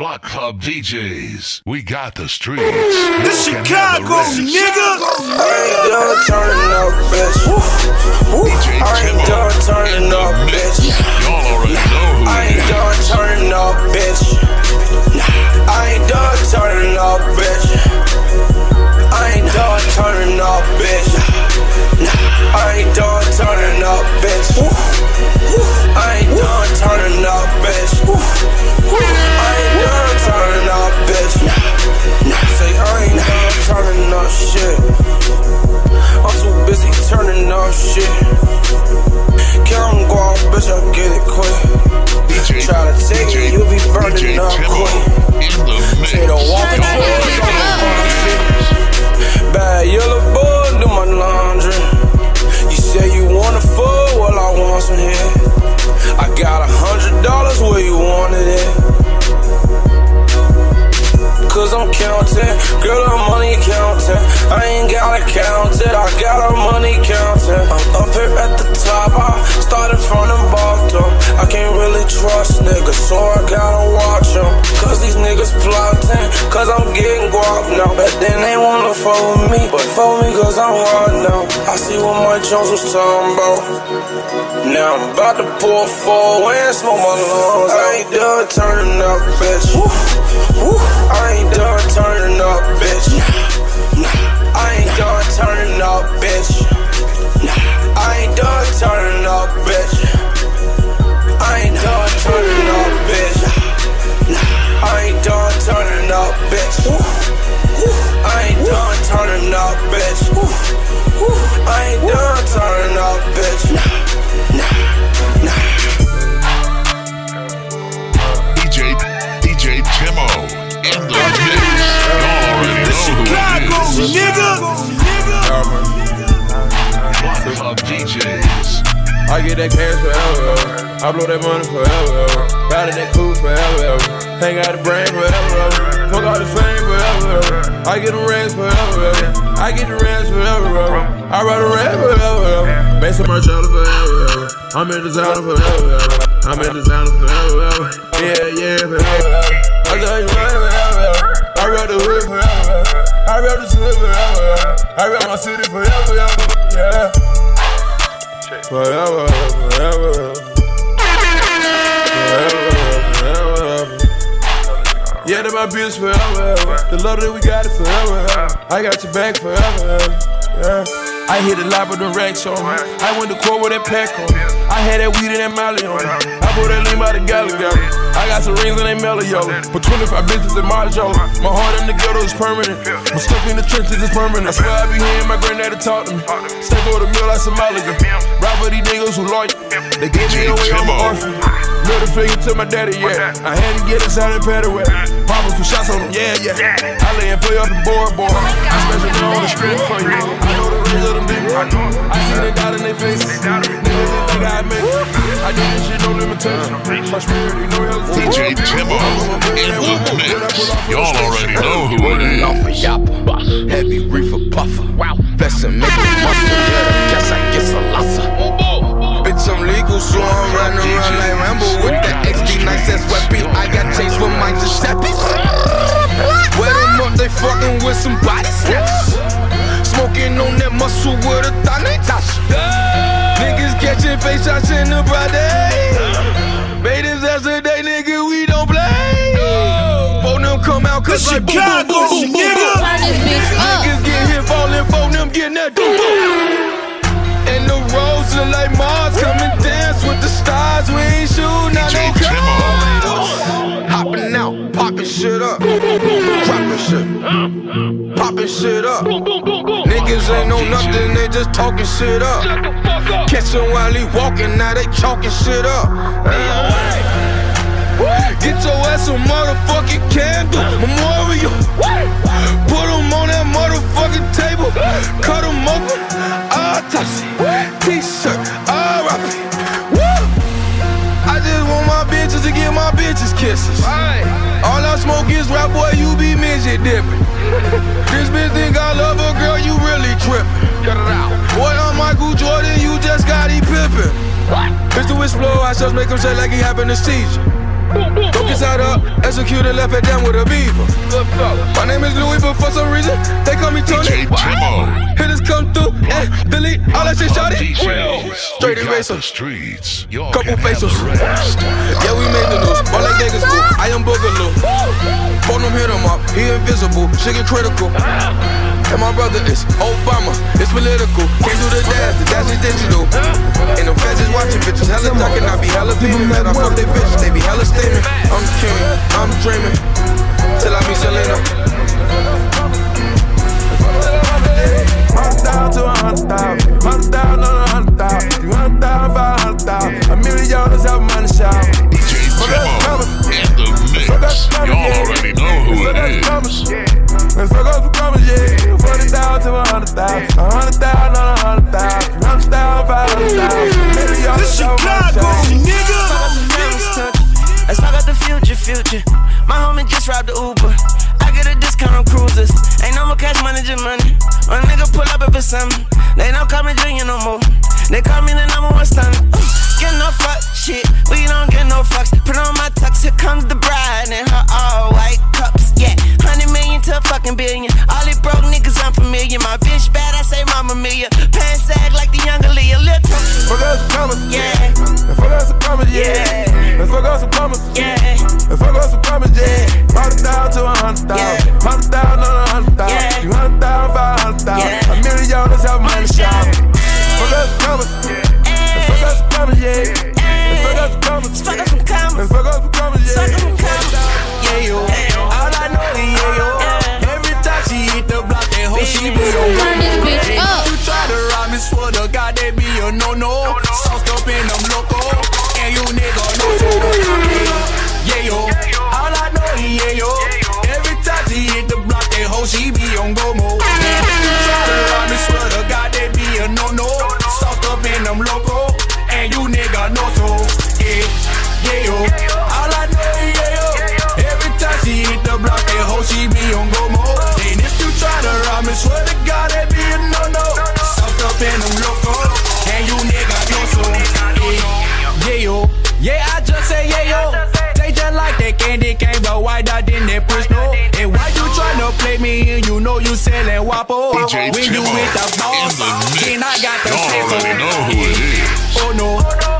Block Club DJs. We got the streets. This Milk and Chicago, nigga. I ain't done turning up, bitch. DJ I ain't done turning the up, bitch. Y'all already know who I ain't done turning up, bitch. I ain't done turning up, bitch. I ain't done turning up, bitch. I ain't done turning up, bitch. I ain't done turning up, bitch. I turning up shit. I'm too busy turning up shit. Can't go out, bitch, I get it quick. DJ, Try to take DJ, it, you be burning DJ up Timo quick. in the mix. Say the walking Y'all towards on the know front who it shit. Bad yellow boy, do my laundry. You say you wanna fuck, well I want some here. I got a hundred dollars where you wanted it. Cause I'm counting, girl, I'm money counting. I ain't gotta count it, I got her money counting. I'm up here at the top, I started from the bottom. I can't really trust niggas, so I gotta watch them. Cause these niggas plotting, cause I'm getting guap now. But then they wanna fuck with me, but fuck me cause I'm hard now. I see what Mike Jones was talking about. Now I'm about to pour four and smoke my lungs. I ain't done turning up, bitch. I ain't done turning up, bitch. Turning up, bitch. Nah, I ain't done turning up, bitch. I ain't done turning up, bitch. Nah, I ain't done turning up, bitch. I ain't done turning up, bitch. I ain't done turning that cash forever. I blow that money forever, ever. Ride that coupe forever. Hang out the brain forever. Fuck all the fame forever. I get the rents forever. I get the rents forever. I ride a rent forever. Make some merch out of forever. I'm in designer forever. I'm in designer forever. Yeah, yeah, forever. I tell you right forever. I ride the hood forever. I ride the hood forever. I ride my city forever. Yeah. Forever, forever, forever. Yeah, that my bitch forever. The love that we got it forever. I got your back forever. Yeah. I hit a lot with the racks on me. I went to court with that pack on me. I had that weed and that molly on me. I put that lean by the galley. I got some rings and they mellow yellow. But 25 bitches in my jaw. My heart in the ghetto is permanent. I'm stuck in the trenches, it's permanent. I swear I be hearing my granddaddy talk to me. Step over the mill like Somalia. Rap for these niggas who loyal. They gave me away, I'm an orphan. Middle finger to my daddy, yeah. I had to get inside and pat away. Popping some shots on him, yeah, yeah. I lay and play up and board, boy. Oh I special down on the strip for you. I know the rage of them niggas. I see they doubt in their faces. Niggas they think I make it. I did this shit, no limitation. My spirit, you know hesitation. DJ Timo in the mix. Y'all already know who it Rolling off a yapper, heavy reefer puffer. Wow, blessing make me muscle. Yeah, guess I get a lossa. Bitch, I'm legal, so I'm running around like Rambo with the XD nice ass weapon. I got chased for my Giuseppe's. Like boom, boom, Chicago, boom, boom, boom, nigga. Turn this bitch up. Niggas get hit, falling, phone them getting that doom boom. And the roads look like Mars, come and dance with the stars. We ain't shooting out no DJ Timo. Hopping out, popping shit up, dropping shit, popping shit up. Niggas ain't know nothing, they just talking shit up. Catch him while he walking, now they chalking shit up. Get your ass a motherfucking candle, memorial. Put him on that motherfucking table, cut him open, autopsy, t-shirt, R.I.P. Woo! I just want my bitches to get my bitches kisses. All I smoke is rap, boy, you be midget dipping. this bitch think I love her, girl, you really tripping. Boy, I'm Michael Jordan, you just got he pippin'. Pistol explode, I just make him shake like he having a seizure. His side up, executed, left it down with a beaver. My name is Louis, but for some reason, they call me Tony. Hitters come through, eh, and delete all that shit, shot it. DJs. Straight eraser. streets. Couple faces. have facials. the rest. Yeah, we made the news. All like niggas do. I am Boogaloo. Phone him, hit him up. He invisible. Shit get critical. And my brother is Obama. It's political. Can't do the dance. The dance is digital. And them feds is watching bitches. Hella talking. I be hella beaming. Man, I fuck they bitches. They be hella steaming. I'm king. I'm dreaming. Till I be Selena. Hundred thousand to a hundred thousand, hundred thousand on a hundred thousand, three hundred thousand, have money shower. Fuck up commas, let's fuck up commas, yeah. Me and you know you selling wapo? DJ when you with the boss, the then I got the say so. know who it is. Oh no,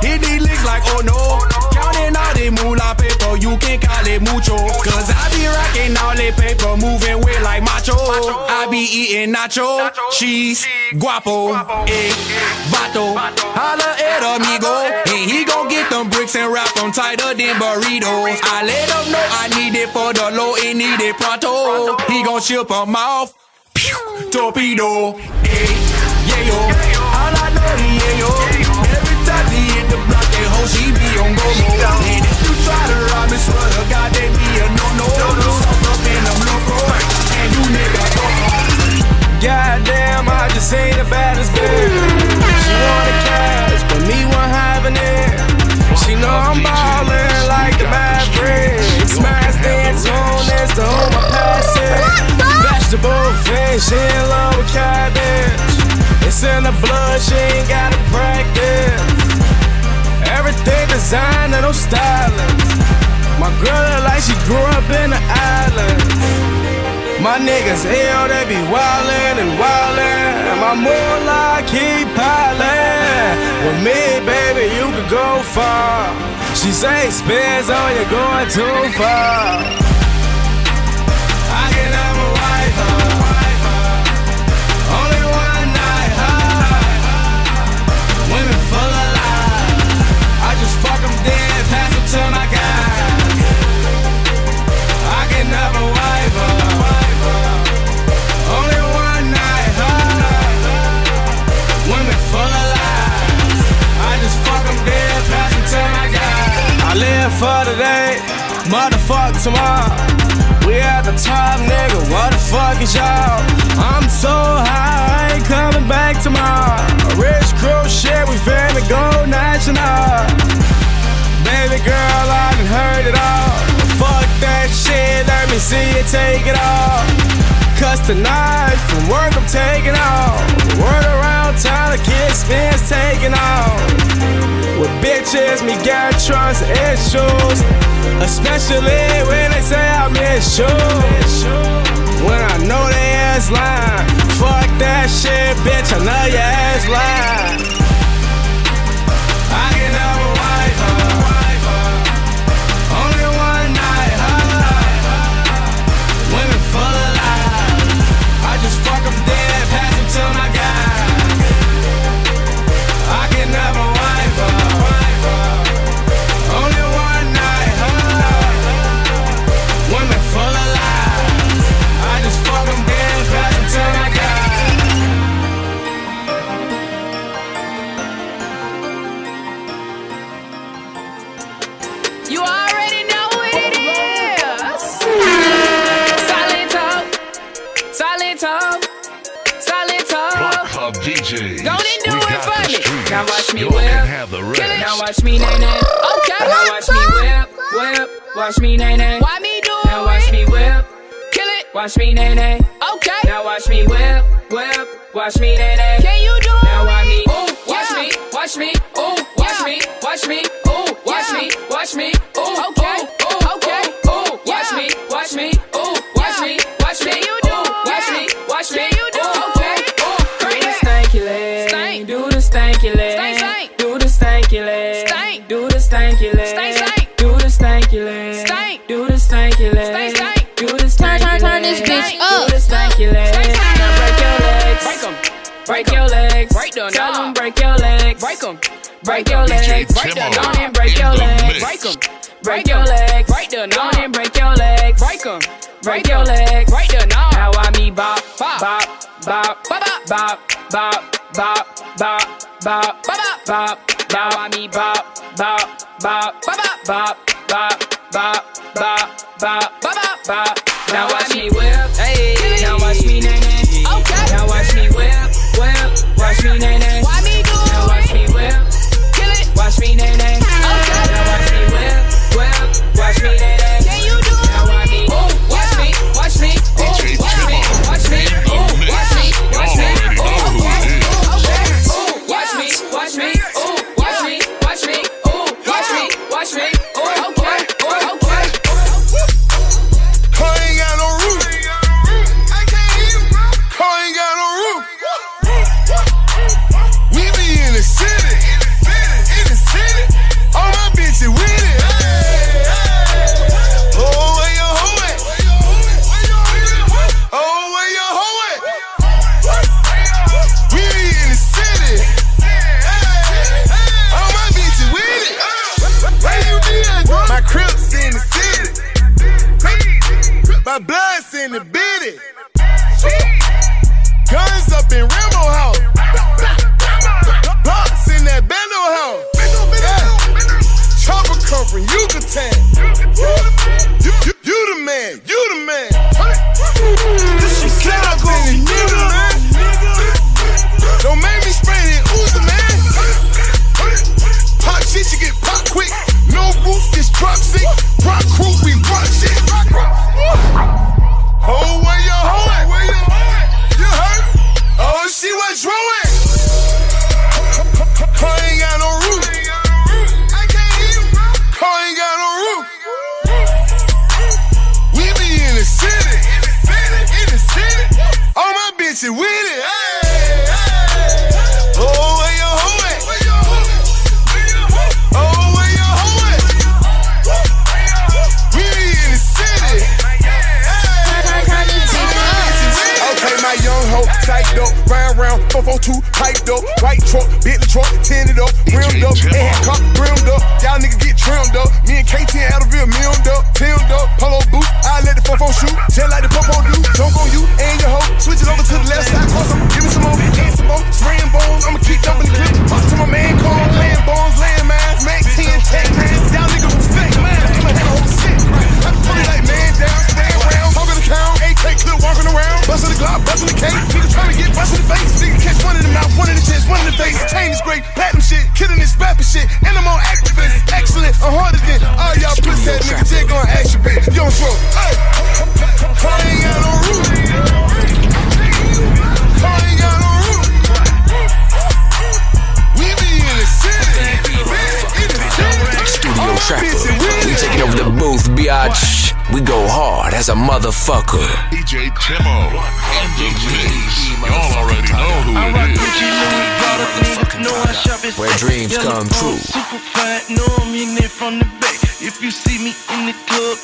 hit these licks like oh no. Counting all the moolah paper, you can call it mucho. Cause I be rocking all the paper, moving like macho. I be eating nacho, cheese, guapo, eh, vato. Holla at amigo, and he gon' get them bricks and wrap them tighter than burritos. I let him know I need it for the low and need it pronto. He gon' ship them off. Pew, torpedo, eh, yeah yo. All I know is yeah yo. Every time he hit the block, that hoe she be on go mode. And if you try to rob me, swear to God, they be a no no. Suck up in them loco, Goddamn, I just seen the baddest bitch. She wanted cash, but me having it. She know I'm ballin' like the Mavericks. Smash dance on home I pass. Vegetable she in love with cabbage. It's in the blood, she ain't gotta practice. Everything designer, no styling. My girl look like she grew up in the island. My niggas, hell, they be wildin' and wildin'. My moolah keep piling. With me, baby, you could go far. She say, spins on you're going too far. Motherfuck tomorrow. We at the top, nigga. What the fuck is y'all? I'm so high, I ain't coming back tomorrow. Rich crew shit, we finna go national. Baby girl, I done heard it all. Fuck that shit, let me see you take it off. Cause tonight, from work I'm taking off. Word around town, the kids spins taking off. With bitches, me got trust issues. Especially when they say I miss you. When I know they ass lying. Fuck that shit, bitch, I know your ass lying. my God. break them. Break your leg, break the dawn and break your leg, break them. Break your leg, break the dawn and break your leg, break them. Break your leg, break the dawn. Now I me bop, bop, bop, bop, bop, bop, bop, bop, bop, bop, bop, bop. Now I me bop, bop, bop, bop, bop, bop, bop, bop, bop, bop, bop. Watch me whip. Now watch me nay nay. Now watch me whip, whip. Watch me nay nay. Why me do it? whip, kill it. Watch me, nay, nay. Okay. Now watch me whip, whip. Watch me, nay, nay. content. Dreams come true. Super fine, know I'm hitting it from the back. If you see me in the club,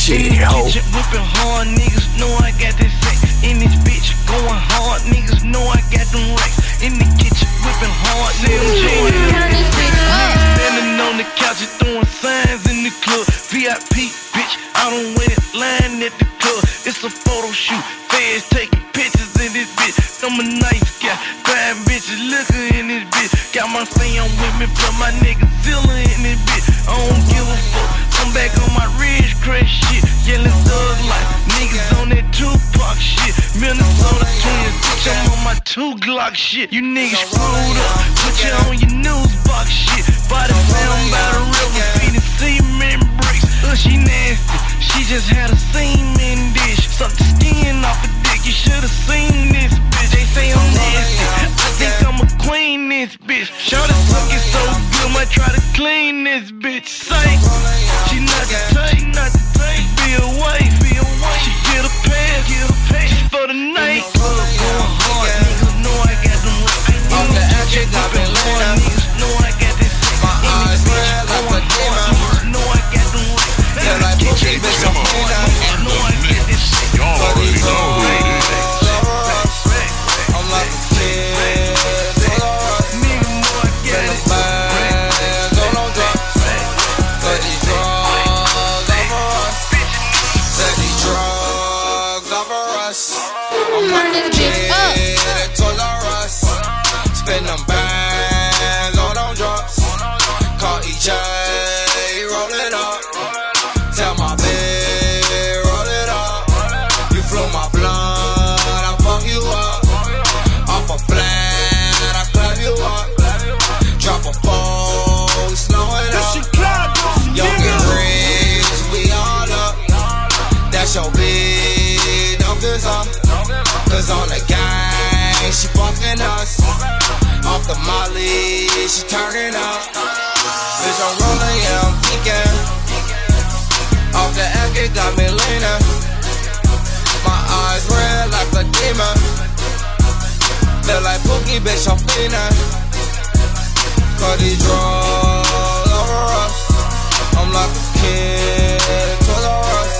shit, ho. kitchen, whipping hard, niggas know I got that sex. In this bitch, going hard, niggas know I got them racks. In the kitchen, whipping hard, niggas know I got Turn this bitch up. Standing on the couch and throwing signs in the club. VIP, bitch, I don't wait in line at the club. It's a photo shoot. Fans taking pictures in this bitch. I'm a nice guy. Bad bitches looking in this bitch. Got my fam with me, but my nigga Zilla in this bitch. I don't give a fuck. I'm back on my Ridge Crest shit. Yelling thug like niggas on that Tupac shit. Minnesota twins, bitch, I'm on my two Glock shit. You niggas screwed up. Put you on your news box shit. Body found by the river, feeding cement bricks. Ugh, she nasty. She just had a semen dish. Sucked the skin off a dick. You should've seen this bitch. They say I'm nasty. I think I'm a queen this bitch. Shawty it so good, might try to clean this bitch. Say, she not the type, not the type. Be a wife, be a wife. She get a pass, get a pass for the night. Club going hard, niggas know I got them. Off the exit, I've been The it got me leaning. My eyes red like a demon. Feel like Pookie, bitch, I'm feeling. Cause these drugs over us. I'm like a kid at Toys R Us.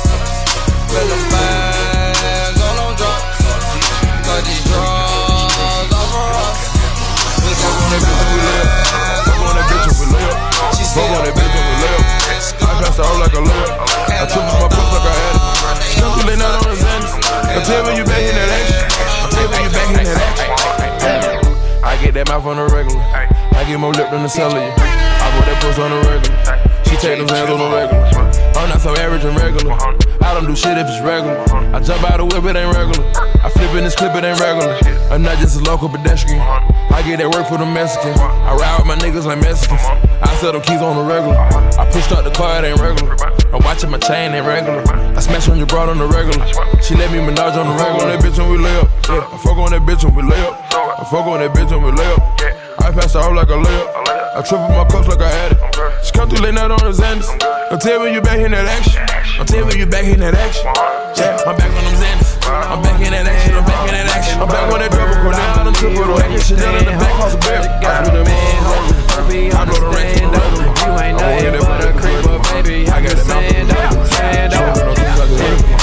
Feel the bags on them drugs. Cause these drugs over us. We Fuck on that bitch we live. Fuck on that bitch we live. Fuck on that bitch. I passed her like a layup. I took my puss like I had it. Stuck through late night on the Xanax. I tell me you back in that action. I tell me you back in that action. I get that mouth on the regular. I get more lip than the cellular. I put that puss on the regular. She take them hands on the regular. I'm not so average and regular. I don't do shit if it's regular. I jump out the whip, it ain't regular. I flip in this clip, it ain't regular. I'm not just a local pedestrian. I get that work for the Mexicans. I ride with my niggas like Mexicans. I sell them keys on the regular. I pushed out the car, it ain't regular. I'm watching my chain, ain't regular. I smash on your broad on the regular. She let me menage on the regular. I fuck on that bitch when we lay up. Yeah. I fuck on that bitch when we lay up. I fuck on that bitch when we lay up. I pass her out like a layup. I trip triple my cups like I had it. She come through late night on the Xanax. Don't tell me you back in that action. Don't tell me you back in that action. Yeah, I'm back on them Xanax. I'm back in that action. I'm back in that action. I'm back on that double corner. I done took her away. Chanel in the back, house of bear. I threw them on. I blow the the regular. You ain't nothing but a creeper, baby. I got that mouth on stand up,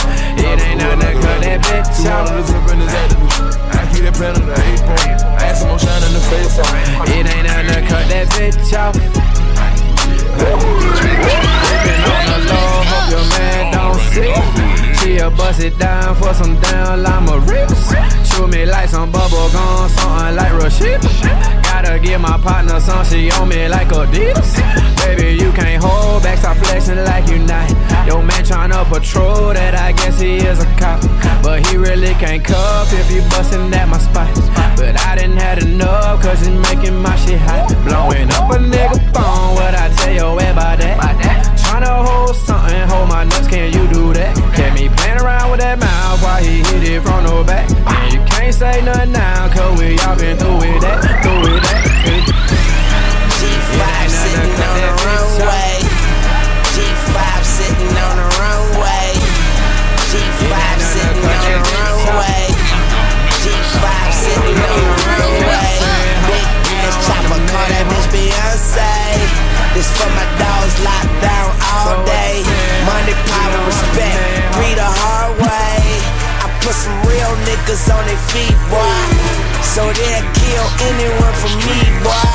Rashida. Gotta give my partner some, she on me like Adidas. Baby, you can't hold back, stop flexing like you not. Yo, man tryna patrol that, I guess he is a cop. But he really can't cuff if you bustin' at my spot. But I didn't had enough, cause it's making my shit hot. Blowing up a nigga phone, what I tell you about that? Tryna hold something, hold my nuts, can you do that? Kept me playing around with that mouth while he hit it from the back. And you can't say nothing now, cause we all been through with that, through with that. G5 sitting on the runway. Niggas on their feet, boy. So they'll kill anyone for me, boy.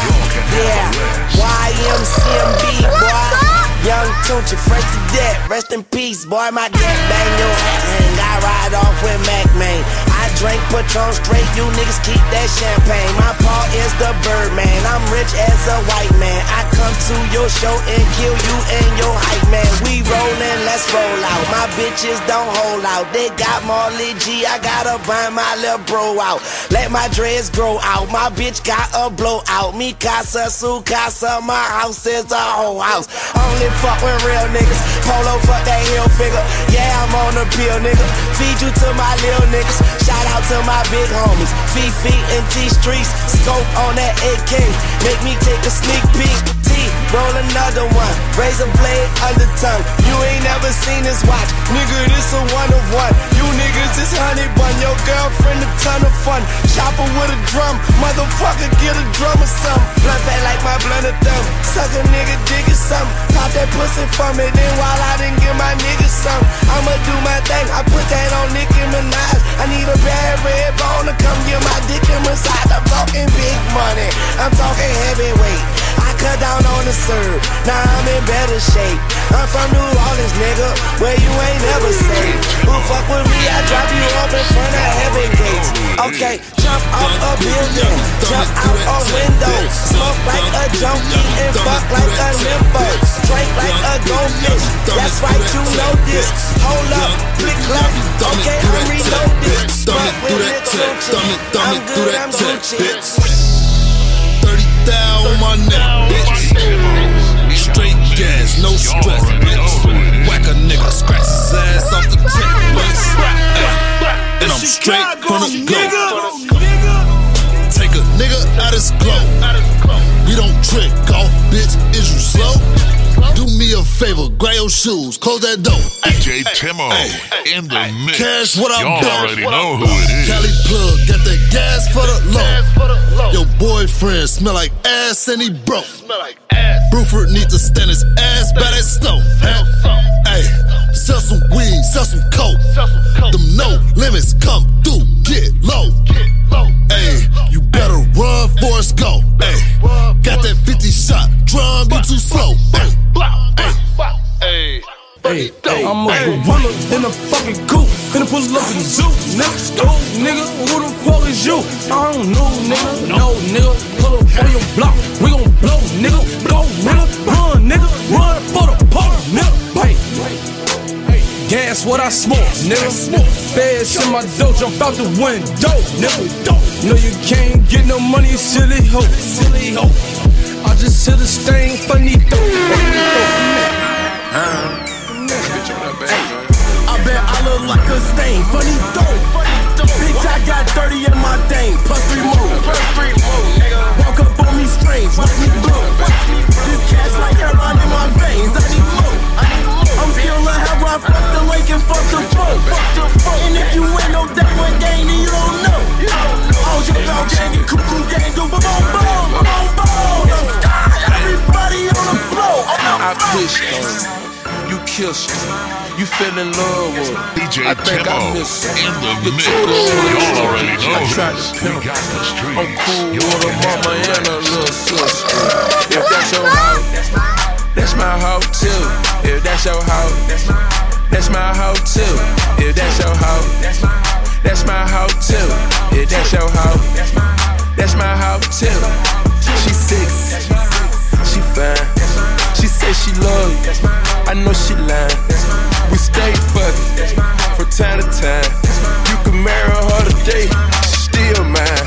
Yeah, YMCMB, boy. Young Tunechi, fresh to death, rest in peace, boy. My dad bang your hat hang, I ride off with Mack Maine. Drink Patron straight, you niggas keep that champagne. My paw is the Birdman, I'm rich as a white man. I come to your show and kill you and your hype man. We rollin', let's roll out. My bitches don't hold out. They got Marley G, I gotta burn my little bro out. Let my dreads grow out. My bitch got a blowout. Me casa, su casa, my house is a whole house. Only fuck with real niggas. Polo fuck that heel figure. Yeah, I'm on the pill, nigga. Feed you to my little niggas. Shout out to my big homies. Fifi and T Streets. Scope on that AK. Make me take a sneak peek. T, roll another one. Razor blade under tongue. You ain't never seen this watch. Nigga, this a one of one. You niggas is honey bun. Your girlfriend a ton of fun. Chopper with a drum. Motherfucker, get a drum or something. Blunt fat like my blunt of thumb. Suck a nigga, dig it something. Pop that pussy for me. Then while I didn't give my niggas some, I'ma do my thing. I put that on Nicki Minaj. I need a bad red bone to come get my dick in massage. I'm talking big money. I'm talking heavyweight. I cut down on the serve. Now I'm in better shape. I'm from New Orleans, nigga, where you ain't never safe. Who fuck with me? I drop you off in front of heaven gates. Okay, jump off a building, jump out a window, smoke like a junkie and fuck like a nympho, drink like a goldfish. That's right, you know this. Hold up, flick clap. Okay, I'm reloaded. Fuck with nigga Gucci. I'm good, I'm Gucci. 30 thou on my neck, bitch. Straight gas, no stress, bitch. Whack a nigga, scratch his ass off the tip, bitch. And I'm straight from the go. Take a nigga out his glow. We don't trick off, bitch. Is you slow? Do me a favor, grab your shoes, close that door. DJ Timo in the mix. Cash what I'm Y'all about. already know who it is. Cali plug, got that gas for the low. Your boyfriend smell like ass and he broke. Bruford need to stand his ass by that stove. Hey, sell some weed, sell some coke. Them no limits my dough, jump out the window, nigga. No, don't know you can't get no money, silly hoe, silly hoe. I just hit a stain, funny I bet I look like a stain. Funny dope. Bitch, I got 30 in my thing. Plus three more. Walk up on me strange. Watch me blow. This cash like hairline in my veins. All gang and cuckoo gang. Go boom, boom, boom, boom, boom. I'm sky. Everybody on the floor. I pushed on you kissed her. You fell in love with her. DJ I think I Timo miss her. in the You mix. took her on the Y'all already know I tried to pimp We got the her. streets. I'm cool You with her mama and her little sister. If that's your house, that's my house too. If that's your house, That's my hoe too. If that's your hoe, that's my hoe too. If that's your hoe, that's my hoe too. She six, she fine. She say she love you. I know she lying. We stay fucking from time to time. You can marry her today, still mine.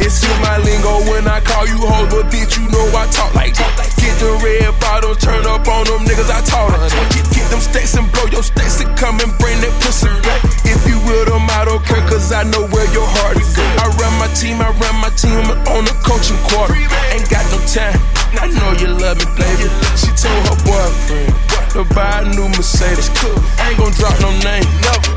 It's in my lingo when I call you hoes, but bitch, you know I talk like that. Get the red bottom, turn up on them niggas, I taught her. Get, get them stacks and blow your stacks and come and bring that pussy back. If you will them, I don't care, cause I know where your heart is. I run my team, I run my team on the coaching quarter. Ain't got no time, I know you love me, baby. She told her boyfriend to buy a new Mercedes. Ain't gon' drop no name,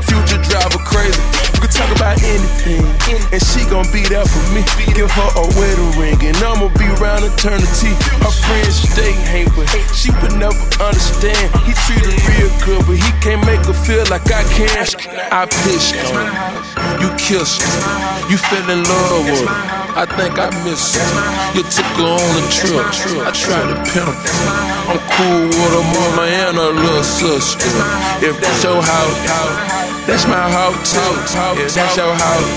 future driver crazy. We can talk about anything, and she gon' be there for me. Give her a wedding ring, and I'ma be around eternity. Her friends they hate, but she would never understand. He treat her real good, but he can't make her feel like I can. I pitched on you kissed her, you fell in love with her. I think I miss her. You took her on a trip. I tried to pimp. I'm cool with her mama and her little sister. If that's your house, that's my house too. If that's your house,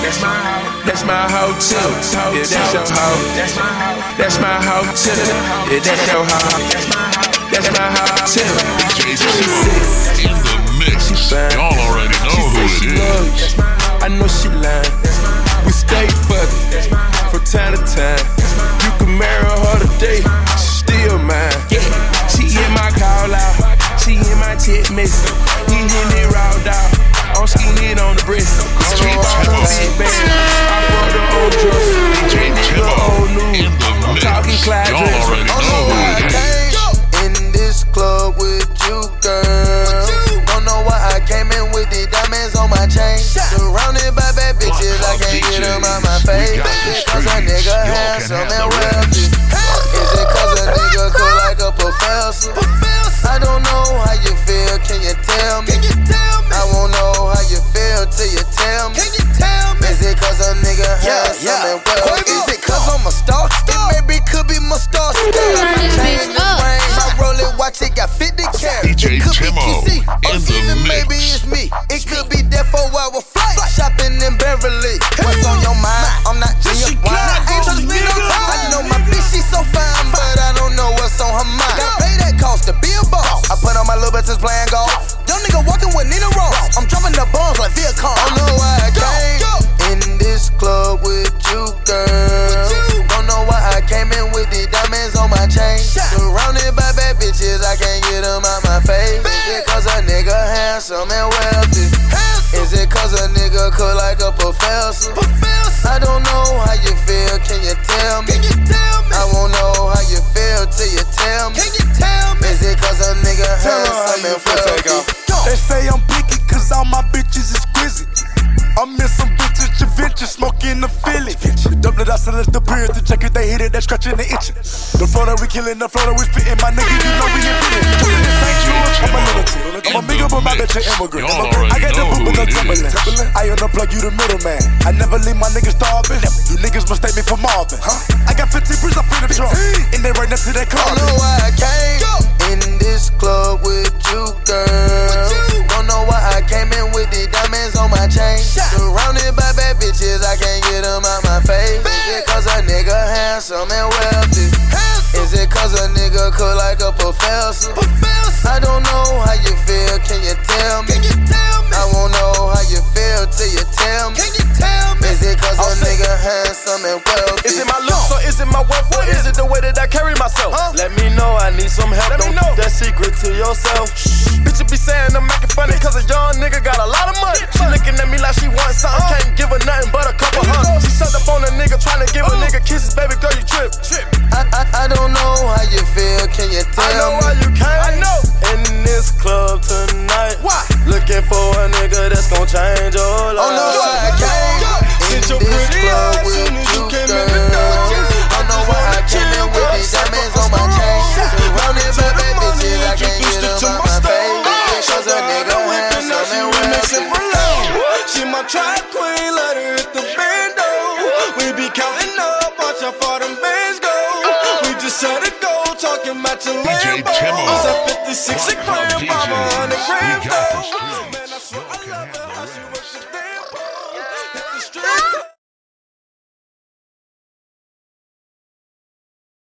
that's my house too. If that's your house, that's my house too. If that's your house, that's my house too. She six, In the mix. Y'all already know who it is. I know she lying. We stay fucking from time to time. You can marry her today, she still mine. She in my call out, she in my text message. He hitting it raw dog. I'm skinny on the breast. I'm Timo. big band. I brought the old dress. DJ Nigga Timo. old news. In the I'm mix. talking Clyde Y'all already know who it is. In this club with you, girl. Don't know why I came in with the diamonds on my chain. Surrounded by bad bitches, I can't get them out my face. We got the Is it cause a nigga handsome and wealthy? Professor? I don't know how you feel, can you tell me? I won't know how you feel till you tell me. Is it cause a nigga handsome and wealthy? Is it cause I'm a star? The is the beer, the jacket they hit it, they scratching the itching. The floor that we killing, the floor that we spitting, my nigga, you know we invented. I'm a lunatic, I'm a big up about bitch, an immigrant. I got the boot who with the it is. Timberland. I unplug you the middleman. I never leave my niggas starving. You niggas mistake me for Marvin. huh? I got 15 bricks up in the trunk, and they right next to that I car. know why I came in this club with you, girl. Don't know why I came in with the diamonds on my chain. Surrounded by bad bitches, I can't get them out my face. Is it cause a nigga handsome and wealthy? Is it cause a nigga cook like a professor? I don't know how you feel, can you tell me? Handsome and wealthy? Is it my looks or is it my wealth or is it the way that I carry myself? Let me know, I need some help. Don't keep that secret to yourself. Bitch, you be saying I'm making funny cause a young nigga got a lot of money. She looking at me like she wants something. Uh-huh. Can't give her nothing but a couple hundred. She sucked up on a nigga trying to give a nigga kisses. Baby girl, you trip. I, I, I don't know how you feel, can you tell I know me? why you came. I know. In this club tonight. Why? Looking for a nigga that's gon' change your life. Oh no, I came in Sit your pretty ass soon as you, came in the door. Don't know why I came in with these diamonds on my chain. Surrounded by bad bitches, I can't get them out my face. Cause a nigga handsome and wealthy. She my queen, let her hit the bando. We be counting up, watch how far them bands go. We just set a goal, talking about your Lambo. Timo. It's a 56 a DJs. mama, 100 grand We got the though.